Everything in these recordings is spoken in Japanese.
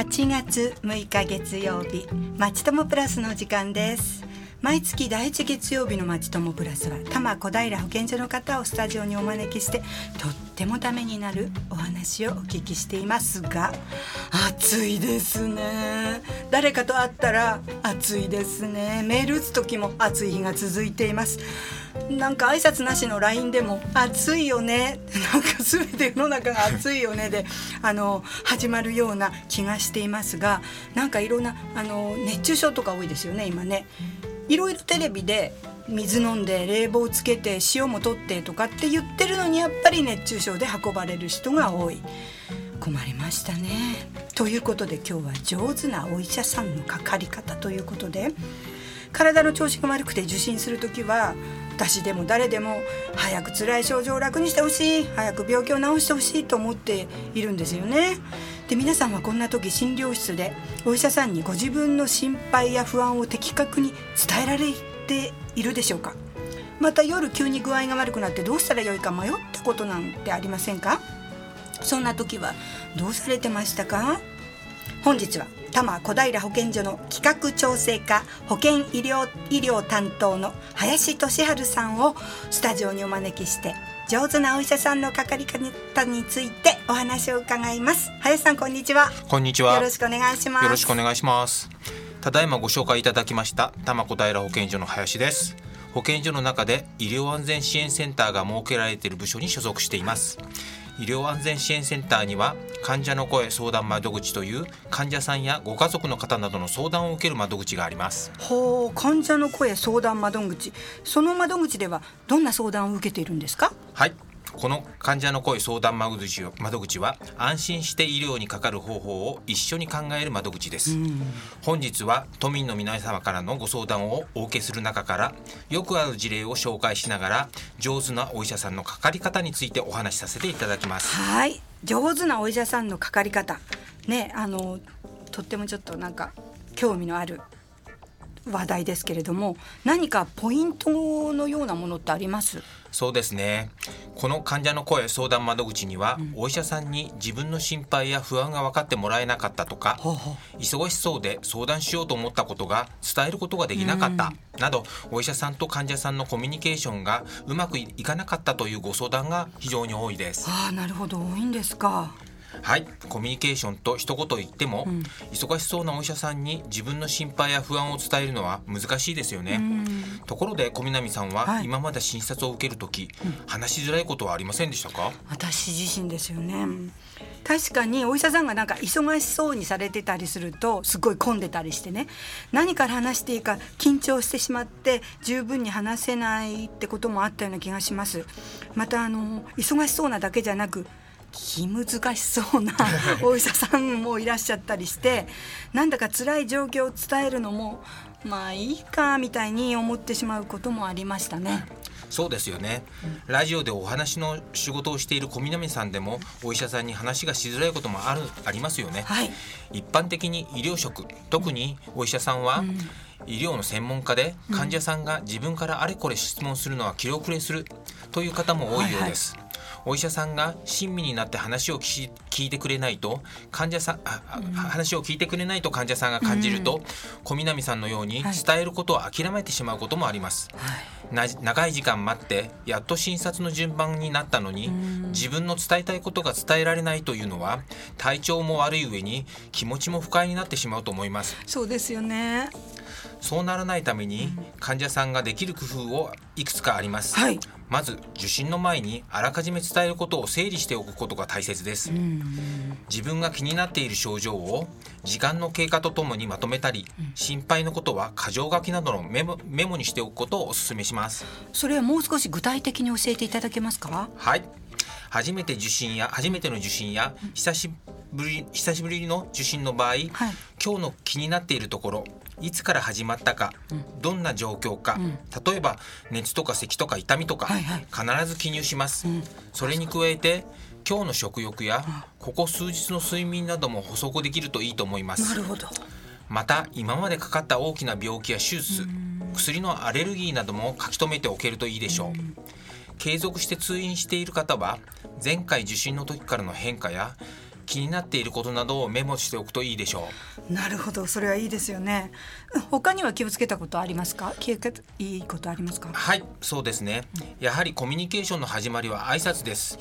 8月6日月曜日まちともプラスの時間です。毎月第一月曜日のまちともプラスは多摩小平保健所の方をスタジオにお招きしてとってもためになるお話をお聞きしていますが暑いですね。誰かと会ったら暑いですね。メール打つ時も暑い日が続いています。なんか挨拶なしの LINE でも「暑いよね」なんか全て世の中が暑いよねであの始まるような気がしていますがなんかいろんなあの熱中症とか多いですよね今ね。いろいろテレビで水飲んで冷房つけて塩も取ってとかって言ってるのにやっぱり熱中症で運ばれる人が多い困りましたね。ということで今日は上手なお医者さんのかかり方ということで体の調子が悪くて受診する時は私でも誰でも早く辛い症状を楽にしてほしい早く病気を治してほしいと思っているんですよね。で皆さんはこんな時診療室でお医者さんにご自分の心配や不安を的確に伝えられているでしょうか。また夜急に具合が悪くなってどうしたらよいか迷ったことなんてありませんか。そんな時はどうされてましたか。本日は多摩小平保健所の企画調整課保健医療医療担当の林俊治さんをスタジオにお招きして上手なお医者さんのかかり方についてお話を伺います。林さんこんにちは。こんにちは。よろしくお願いします。よろしくお願いします。ただいまご紹介いただきました多摩小平保健所の林です。保健所の中で医療安全支援センターが設けられている部署に所属しています医療安全支援センターには患者の声相談窓口という患者さんやご家族の方などの相談を受ける窓口があります。ほう患者の声相談窓口。その窓口ではどんな相談を受けているんですか？はいこの患者の声相談窓口窓口は安心して医療にかかる方法を一緒に考える窓口です、本日は都民の皆様からのご相談をお受けする中からよくある事例を紹介しながら上手なお医者さんのかかり方についてお話しさせていただきます。はい。上手なお医者さんのかかり方。ねあのとってもちょっとなんか興味のある話題ですけれども何かポイントのようなものってあります？そうですね。この患者の声相談窓口には、うん、お医者さんに自分の心配や不安が分かってもらえなかったとか、はは忙しそうで相談しようと思ったことが伝えることができなかった、うん、などお医者さんと患者さんのコミュニケーションがうまくいかなかったというご相談が非常に多いです。あなるほど。多いんですかはい。コミュニケーションと一言言っても、うん、忙しそうなお医者さんに自分の心配や不安を伝えるのは難しいですよね。ところで小南さんは、今まで診察を受ける時、うん、話しづらいことはありませんでしたか？私自身ですよね。確かにお医者さんがなんか忙しそうにされてたりするとすごい混んでたりしてね。何から話していいか緊張してしまって十分に話せないってこともあったような気がします。またあの忙しそうなだけじゃなく気難しそうな お医者さんもいらっしゃったりしてなんだか辛い状況を伝えるのもまあいいかみたいに思ってしまうこともありましたね。そうですよね、うん、ラジオでお話の仕事をしている小南さんでもお医者さんに話がしづらいこともあるありますよね、はい、一般的に医療職特にお医者さんは、うん。医療の専門家で患者さんが自分からあれこれ質問するのは気遅れするという方も多いようです、はいはいお医者さんが親身になって話を聞いてくれないと患者さん、うん、話を聞いてくれないと患者さんが感じると、うん、小南さんのように伝えることを諦めてしまうこともあります、はい、長い時間待ってやっと診察の順番になったのに、うん、自分の伝えたいことが伝えられないというのは体調も悪い上に気持ちも不快になってしまうと思います。そうですよねそうならないために患者さんができる工夫をいくつかあります、はい、まず受診の前にあらかじめ伝えることを整理しておくことが大切です、自分が気になっている症状を時間の経過とともにまとめたり、心配のことは箇条書きなどのメモメモにしておくことをお勧めします。それはもう少し具体的に教えていただけますか？はい。初めて受診や初めての受診や久しぶり久しぶりの受診の場合、はい、今日の気になっているところいつから始まったか、うん、どんな状況か、うん、例えば熱とか咳とか痛みとか、必ず記入します、うん、それに加えて今日の食欲やここ数日の睡眠なども補足できるといいと思います。なるほど。また今までかかった大きな病気や手術薬のアレルギーなども書き留めておけるといいでしょう。継続して通院している方は前回受診の時からの変化や気になっていることなどをメモしておくといいでしょう。なるほど。それはいいですよね。他には気をつけたことありますか？気をつけいいことありますか？はいそうですね、やはりコミュニケーションの始まりは挨拶です。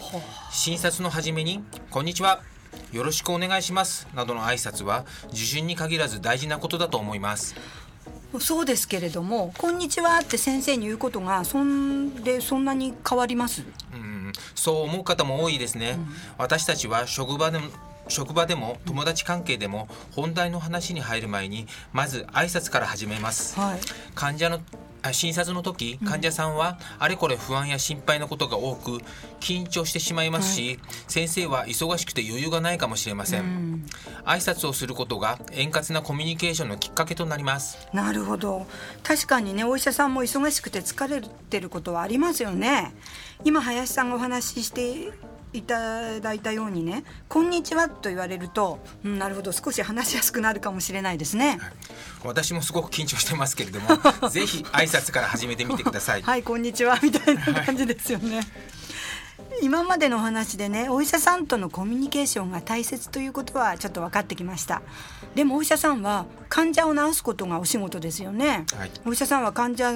診察の始めにこんにちはよろしくお願いしますなどの挨拶は受診に限らず大事なことだと思います。そうですけれども「こんにちは」って先生に言うことがそんでそんなに変わります？うんそう思う方も多いですね、うん、私たちは職場でも職場でも友達関係でも本題の話に入る前にまず挨拶から始めます、はい、患者の診察の時患者さんはあれこれ不安や心配なことが多く緊張してしまいますし、はい、先生は忙しくて余裕がないかもしれません、うん、挨拶をすることが円滑なコミュニケーションのきっかけとなります。なるほど。確かにねお医者さんも忙しくて疲れてることはありますよね。今林さんがお話ししていただいたようにね「こんにちは」と言われると、うん、なるほど少し話しやすくなるかもしれないですね、はい、私もすごく緊張してますけれども ぜひ挨拶から始めてみてください。はいこんにちはみたいな感じですよね、はい、今までの話でねお医者さんとのコミュニケーションが大切ということはちょっと分かってきました。でもお医者さんは患者を治すことがお仕事ですよね、はい、お医者さんは患者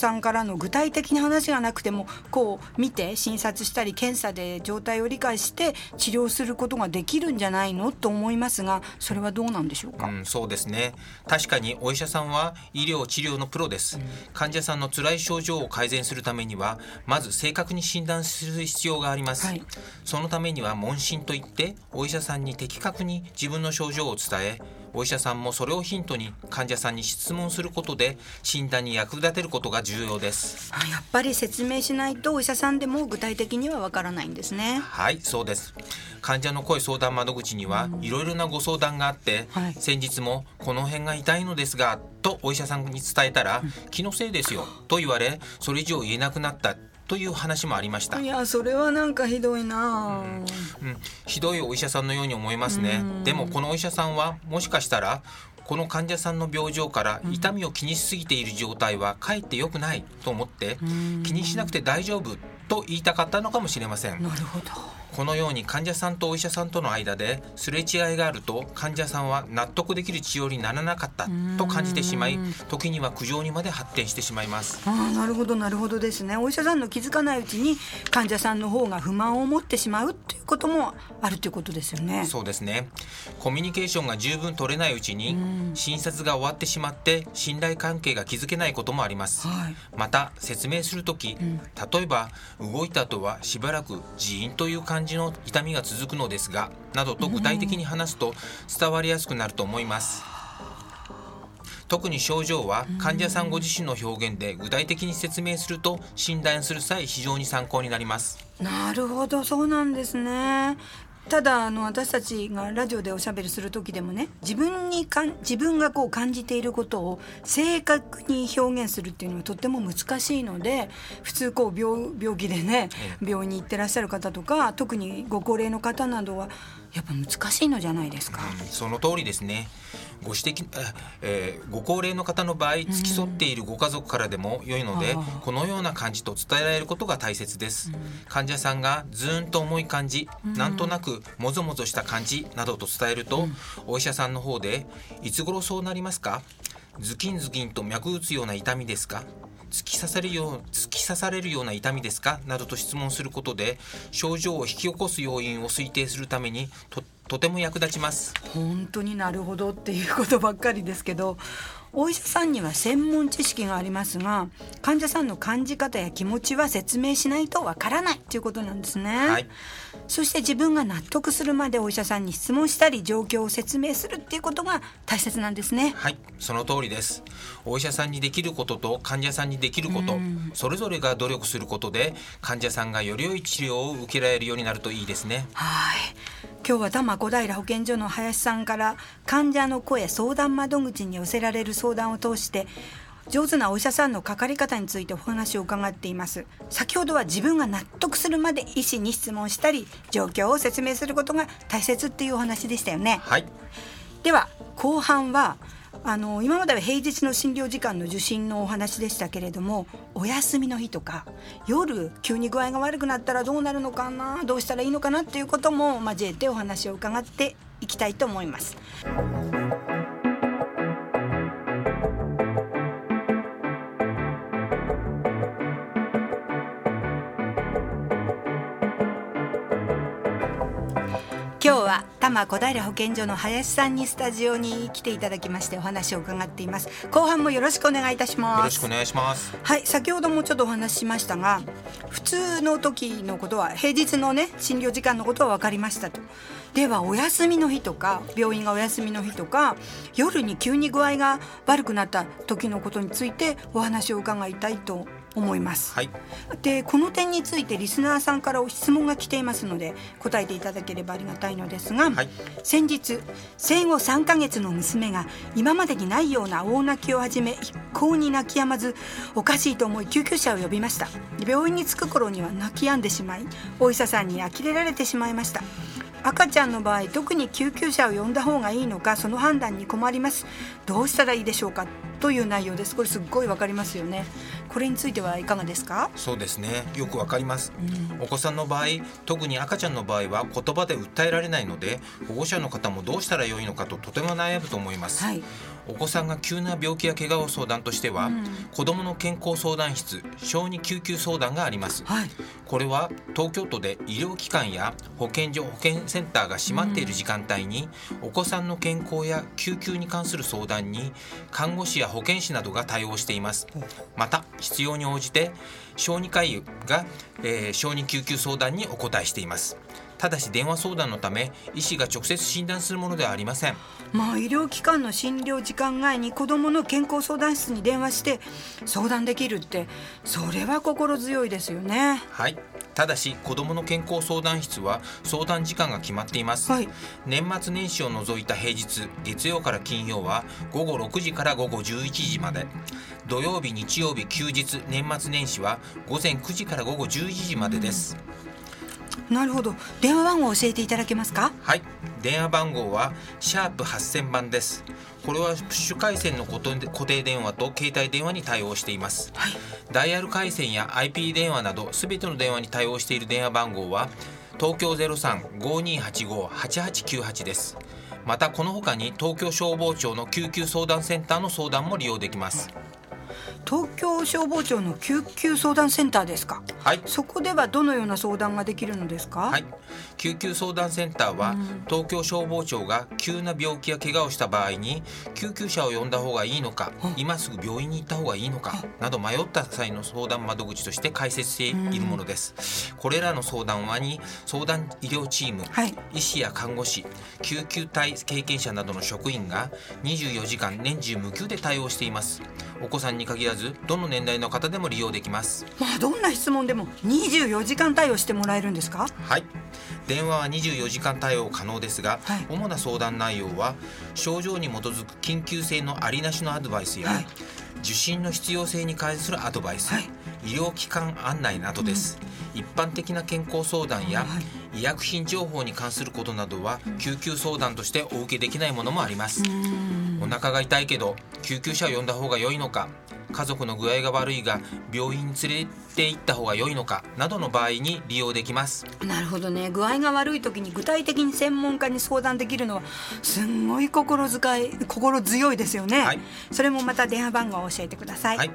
さんからの具体的な話がなくてもこう見て診察したり検査で状態を理解して治療することができるんじゃないのと思いますがそれはどうなんでしょうか、うん、そうですね。確かにお医者さんは医療治療のプロです、うん、患者さんの辛い症状を改善するためにはまず正確に診断する必要があります、はい、そのためには問診といってお医者さんに的確に自分の症状を伝えお医者さんもそれをヒントに患者さんに質問することで診断に役立てることが重要です。やっぱり説明しないとお医者さんでも具体的にはわからないんですね。はいそうです。患者の声相談窓口にはいろいろなご相談があって、はい、先日もこの辺が痛いのですがとお医者さんに伝えたら、うん、気のせいですよと言われそれ以上言えなくなったという話もありました。いやそれはなんかひどいな、うん、うん、ひどいお医者さんのように思いますね。でもこのお医者さんはもしかしたらこの患者さんの病状から痛みを気にしすぎている状態はかえって良くないと思って気にしなくて大丈夫と言いたかったのかもしれません。なるほどこのように患者さんとお医者さんとの間ですれ違いがあると患者さんは納得できる治療にならなかったと感じてしまい時には苦情にまで発展してしまいます。あなるほどなるほどですね。お医者さんの気づかないうちに患者さんの方が不満を持ってしまうということもあるということですよね。そうですね。コミュニケーションが十分取れないうちに診察が終わってしまって信頼関係が築けないこともあります、はい、また説明する時、うん、例えば動いた後はしばらくジーンという感感じの痛みが続くのですがなどと具体的に話すと伝わりやすくなると思います。特に症状は患者さんご自身の表現で具体的に説明すると診断する際非常に参考になりますなるほどそうなんですねただあの私たちがラジオでおしゃべりする時でもね自分にかん自分がこう感じていることを正確に表現するっていうのはとっても難しいので普通こう病病気でね病院に行ってらっしゃる方とか特にご高齢の方などはやっぱ難しいのじゃないですか。うん、その通りですね。ご指摘、えー、ご高齢の方の場合付き添っているご家族からでも良いので、うん、このような感じと伝えられることが大切です、うん、患者さんがずーんと重い感じ、うん、なんとなくもぞもぞした感じなどと伝えると、お医者さんの方でいつ頃そうなりますかズキンズキンと脈打つような痛みですか？突き刺されるよう突き刺されるような痛みですか？などと質問することで症状を引き起こす要因を推定するためにととても役立ちます。本当になるほどっていうことばっかりですけどお医者さんには専門知識がありますが患者さんの感じ方や気持ちは説明しないとわからないということなんですね、はい、そして自分が納得するまでお医者さんに質問したり状況を説明するっていうことが大切なんですね。はい。その通りです。お医者さんにできることと患者さんにできること、それぞれが努力することで患者さんがより良い治療を受けられるようになるといいですね。はい。今日は多摩小平保健所の林さんから患者の声相談窓口に寄せられる相談を通して上手なお医者さんのかかり方についてお話を伺っています。先ほどは自分が納得するまで医師に質問したり状況を説明することが大切っていうお話でしたよね。はい。では後半はあの今までは平日の診療時間の受診のお話でしたけれどもお休みの日とか夜急に具合が悪くなったらどうなるのかなどうしたらいいのかなっていうことも交えてお話を伺っていきたいと思います。摩小平保健所の林さんにスタジオに来ていただきましてお話を伺っています。後半もよろしくお願いいたします。よろしくお願いします。はい先ほどもちょっとお話ししましたが普通の時のことは平日のね診療時間のことは分かりましたと。ではお休みの日とか病院がお休みの日とか夜に急に具合が悪くなった時のことについてお話を伺いたいと思います、はい、でこの点についてリスナーさんから質問が来ていますので答えていただければありがたいのですが、はい、先日生後3ヶ月の娘が今までにないような大泣きを始め一向に泣き止まずおかしいと思い救急車を呼びました。病院に着く頃には泣き止んでしまいお医者さんに呆れられてしまいました。赤ちゃんの場合特に救急車を呼んだ方がいいのかその判断に困ります。どうしたらいいでしょうか？という内容です。これすっごいわかりますよねこれについてはいかがですか？そうですね。よくわかります、うん、お子さんの場合特に赤ちゃんの場合は言葉で訴えられないので保護者の方もどうしたらよいのかととても悩むと思います、はい、お子さんが急な病気や怪我を相談としては、うん、子どもの健康相談室小児救急相談があります、はい、これは東京都で医療機関や保健所保健センターが閉まっている時間帯に、うん、お子さんの健康や救急に関する相談に看護師や保健師などが対応しています。また必要に応じて小児科医が、えー、小児救急相談にお答えしています。ただし電話相談のため医師が直接診断するものではありません。まあ医療機関の診療時間外に子どもの健康相談室に電話して相談できるってそれは心強いですよね。はい。ただし子どもの健康相談室は相談時間が決まっています、はい、年末年始を除いた平日月曜から金曜は午後6時から午後11時まで。土曜日日曜日休日年末年始は午前9時から午後11時までです、うんなるほど。電話番号を教えていただけますか？はい。電話番号はシャープ8000番です。これはプッシュ回線の固定電話と携帯電話に対応しています、はい、ダイヤル回線や IP 電話などすべての電話に対応している電話番号は東京0352858898です。またこの他に東京消防庁の救急相談センターの相談も利用できます、東京消防庁の救急相談センターですか？はい。そこではどのような相談ができるのですか？はい。救急相談センターは、うん、東京消防庁が急な病気や怪我をした場合に救急車を呼んだ方がいいのか、今すぐ病院に行った方がいいのかなど迷った際の相談窓口として開設しているものです。うん、これらの相談はに相談医療チーム、はい、医師や看護師、救急隊経験者などの職員が24時間年中無休で対応しています。お子さんに限らずどの年代の方でも利用できます。まあどんな質問でも24時間対応してもらえるんですか？はい。電話は24時間対応可能ですが、はい、主な相談内容は症状に基づく緊急性のありなしのアドバイスや、はい、受診の必要性に関するアドバイス、はい、医療機関案内などです、うん、一般的な健康相談や、医薬品情報に関することなどは救急相談としてお受けできないものもあります、お腹が痛いけど救急車を呼んだ方が良いのか家族の具合が悪いが病院に連れて行った方が良いのかなどの場合に利用できます。なるほどね。具合が悪い時に具体的に専門家に相談できるのはすんごい心遣い心強いですよね、はい、それもまた電話番号を教えてください、はい、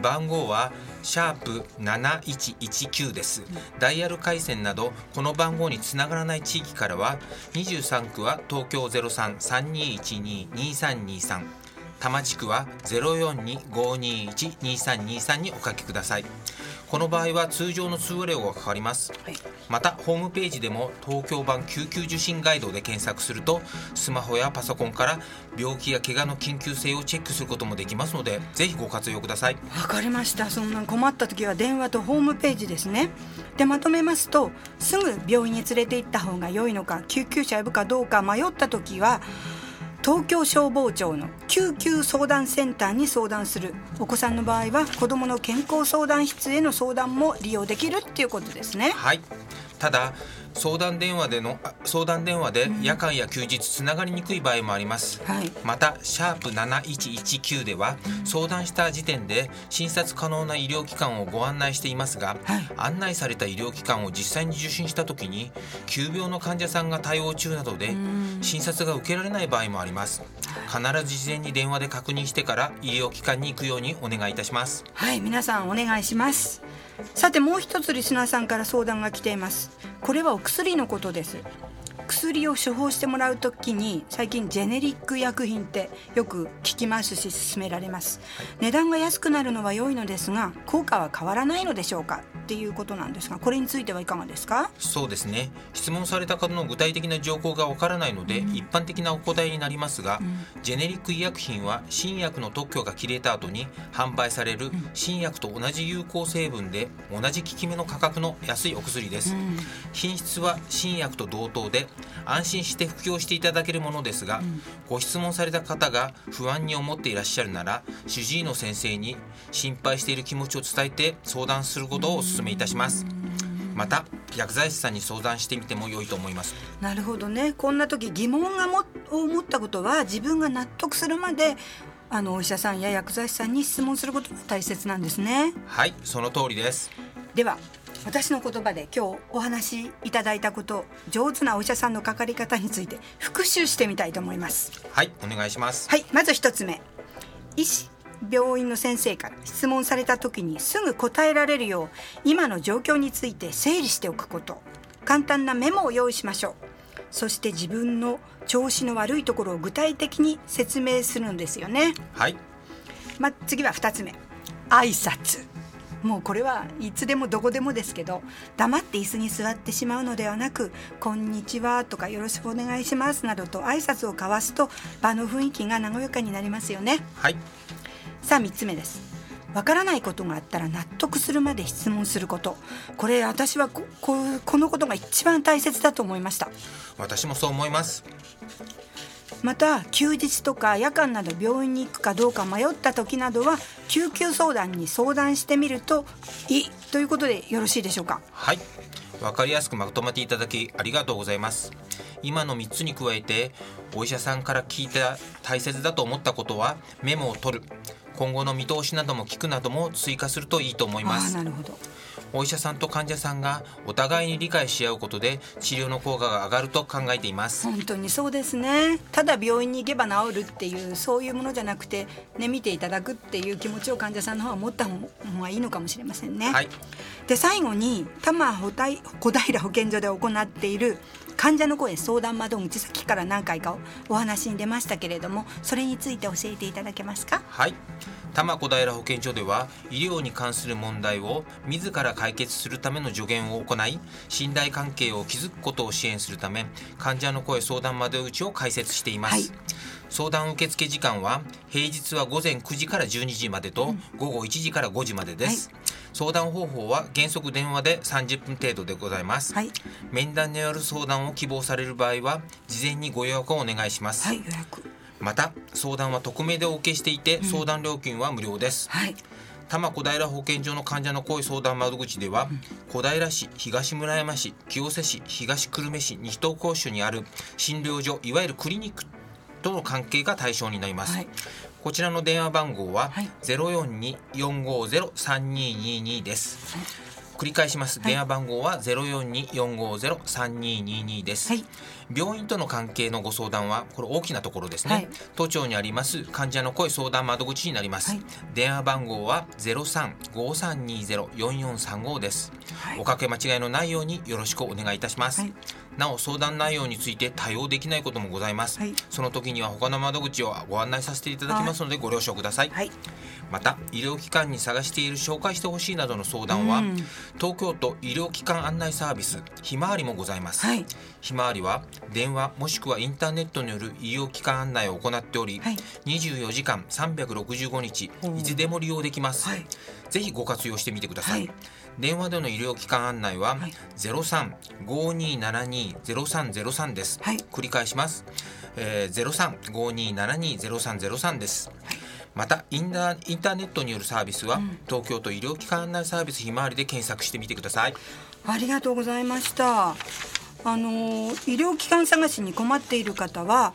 番号はシャープ7119です、ダイヤル回線などこの番号につながらない地域からは23区は東京0332122323多摩地区は0425212323におかけください。この場合は通常の通話料がかかります、はい、またホームページでも東京版救急受診ガイドで検索するとスマホやパソコンから病気や怪我の緊急性をチェックすることもできますのでぜひご活用ください。わかりました。そんな困った時は電話とホームページですね。でまとめますとすぐ病院に連れて行った方が良いのか救急車呼ぶかどうか迷った時は東京消防庁の救急相談センターに相談するお子さんの場合は子どもの健康相談室への相談も利用できるっていうことですね。はいただ相談電話での相談電話で夜間や休日つながりにくい場合もあります、はい、またシャープ7119では相談した時点で診察可能な医療機関をご案内していますが、はい、案内された医療機関を実際に受診した時に急病の患者さんが対応中などで診察が受けられない場合もあります。必ず事前に電話で確認してから医療機関に行くようにお願いいたします。はい皆さんお願いしますさてもう一つリスナーさんから相談が来ています。これはお薬のことです。薬を処方してもらう時に最近ジェネリック薬品ってよく聞きますし勧められます、はい、値段が安くなるのは良いのですが効果は変わらないのでしょうか？っていうことなんですがこれについてはいかがですか？そうですね。質問された方の具体的な情報がわからないので、うん、一般的なお答えになりますが、うん、ジェネリック医薬品は新薬の特許が切れた後に販売される新薬と同じ有効成分で同じ効き目の価格の安いお薬です、うん、品質は新薬と同等で安心して服用していただけるものですが、ご質問された方が不安に思っていらっしゃるなら主治医の先生に心配している気持ちを伝えて相談することをお勧めいたします。また薬剤師さんに相談してみても良いと思います。なるほどね。こんな時疑問がもを持ったことは自分が納得するまであのお医者さんや薬剤師さんに質問することが大切なんですね。はいその通りです。では私の言葉で今日お話しいただいたこと上手なお医者さんのかかり方について復習してみたいと思います。はいお願いします。はいまず一つ目。医師病院の先生から質問された時にすぐ答えられるよう今の状況について整理しておくこと。簡単なメモを用意しましょう。そして自分の調子の悪いところを具体的に説明するんですよね。はい、ま、次は2つ目。挨拶もうこれはいつでもどこでもですけど黙って椅子に座ってしまうのではなく「こんにちは」とか「よろしくお願いします」などと挨拶を交わすと場の雰囲気が和やかになりますよね。はい。さあ3つ目です。わからないことがあったら納得するまで質問すること。これ私はここのことが一番大切だと思いました。私もそう思いますまた休日とか夜間など病院に行くかどうか迷った時などは救急相談に相談してみるといいということでよろしいでしょうか？はい。わかりやすくまとめていただきありがとうございます。今の3つに加えてお医者さんから聞いた大切だと思ったことはメモを取る。今後の見通しなども聞くなども追加するといいと思います。なるほどお医者さんと患者さんがお互いに理解し合うことで治療の効果が上がると考えています。本当にそうですね。ただ病院に行けば治るっていうそういうものじゃなくてね見ていただくっていう気持ちを患者さんの方は持った方がいいのかもしれませんね、はい、で最後に多摩小平保健所で行っている患者の声相談窓口先から何回かお話に出ましたけれどもそれについて教えていただけますか？はい。多摩小平保健所では医療に関する問題を自ら解決するための助言を行い信頼関係を築くことを支援するため患者の声相談窓口を開設しています、はい相談受付時間は平日は午前9時から12時までと午後1時から5時までです、はい、相談方法は原則電話で30分程度でございます、はい、面談による相談を希望される場合は事前にご予約をお願いします、はい、また相談は匿名でお受けしていて、相談料金は無料です、はい。多摩小平保健所の患者の声相談窓口では、小平市東村山市清瀬市東久留米市西東甲州にある診療所いわゆるクリニックとの関係が対象になります、はい、こちらの電話番号は042-450-3222です、はい。繰り返します、電話番号は042-450-3222です、はい、病院との関係のご相談はこれ大きなところですね、はい、都庁にあります患者の声相談窓口になります、はい、電話番号は0353204435です、おかけ間違いのないようによろしくお願いいたします、なお相談内容について対応できないこともございます、はい、その時には他の窓口をご案内させていただきますのでご了承ください、はい、また医療機関に探している紹介してほしいなどの相談は、うん、東京都医療機関案内サービスひまわりもございます、はい、ひまわりは電話もしくはインターネットによる医療機関案内を行っており、はい、24時間365日いつでも利用できます、ぜひご活用してみてください。電話での医療機関案内はゼロ三ゼロ三ゼロ三です。はい、繰り返します。えー、ゼロ三五二七二ゼロ三ゼロ三です。はいまたインタインターネットによるサービスは、うん、東京都医療機関案内サービスひまわりで検索してみてくださいありがとうございましたあの医療機関探しに困っている方は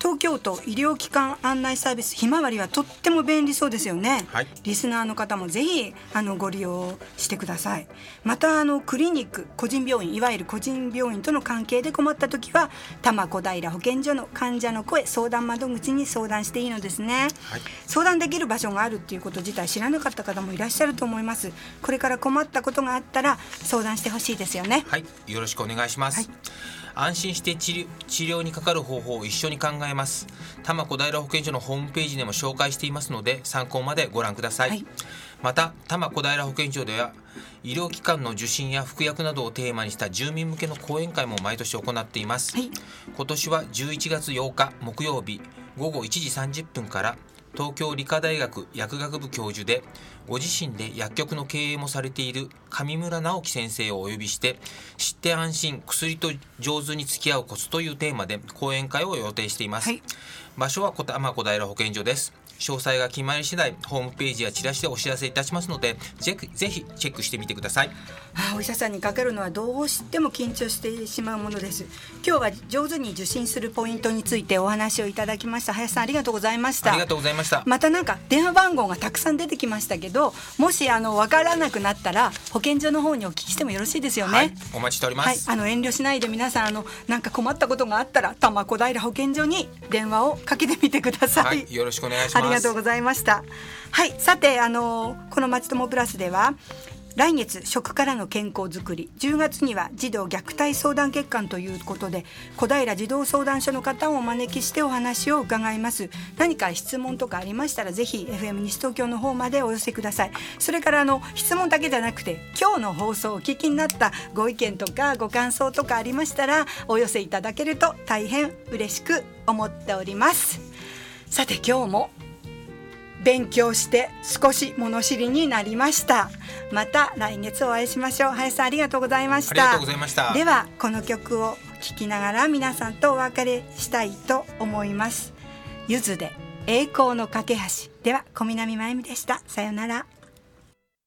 東京都医療機関案内サービスひまわりはとっても便利そうですよね、はい、リスナーの方もぜひあのご利用してください。またあのクリニック個人病院いわゆる個人病院との関係で困った時は多摩小平保健所の患者の声相談窓口に相談していいのですね、はい、相談できる場所があるっていうこと自体知らなかった方もいらっしゃると思います。これから困ったことがあったら相談してほしいですよね。はい。よろしくお願いします、はい安心して治療にかかる方法を一緒に考えます。多摩小平保健所のホームページでも紹介していますので参考までご覧ください、はい、また多摩小平保健所では医療機関の受診や服薬などをテーマにした住民向けの講演会も毎年行っています、はい、今年は11月8日木曜日午後1時30分から東京理科大学薬学部教授でご自身で薬局の経営もされている上村直樹先生をお呼びして知って安心薬と上手に付き合うコツというテーマで講演会を予定しています、はい、場所は小玉小平保健所です詳細が決まり次第ホームページやチラシでお知らせいたしますのでぜぜひチェックしてみてください。あお医者さんにかけるのはどうしても緊張してしまうものです。今日は上手に受診するポイントについてお話をいただきました。林さんありがとうございました。ありがとうございました。またなんか電話番号がたくさん出てきましたけどもしあのわからなくなったら保健所の方にお聞きしてもよろしいですよね、はい、お待ちしております、はい、あの遠慮しないで皆さんあのなんか困ったことがあったら多摩小平保健所に電話をかけてみてください、はい、よろしくお願いします。ありがとうございました。はいさてあのこのまちともプラスでは来月食からの健康づくり10月には児童虐待相談月間ということで小平児童相談所の方をお招きしてお話を伺います。何か質問とかありましたらぜひ FM 西東京の方までお寄せください。それからあの質問だけじゃなくて今日の放送をお聞きになったご意見とかご感想とかありましたらお寄せいただけると大変嬉しく思っております。さて今日も勉強して少し物知りになりました。また来月お会いしましょう。林さんありがとうございました。ありがとうございました。ではこの曲を聴きながら皆さんとお別れしたいと思います。ゆずで栄光の架け橋。では小南真由美でした。さようなら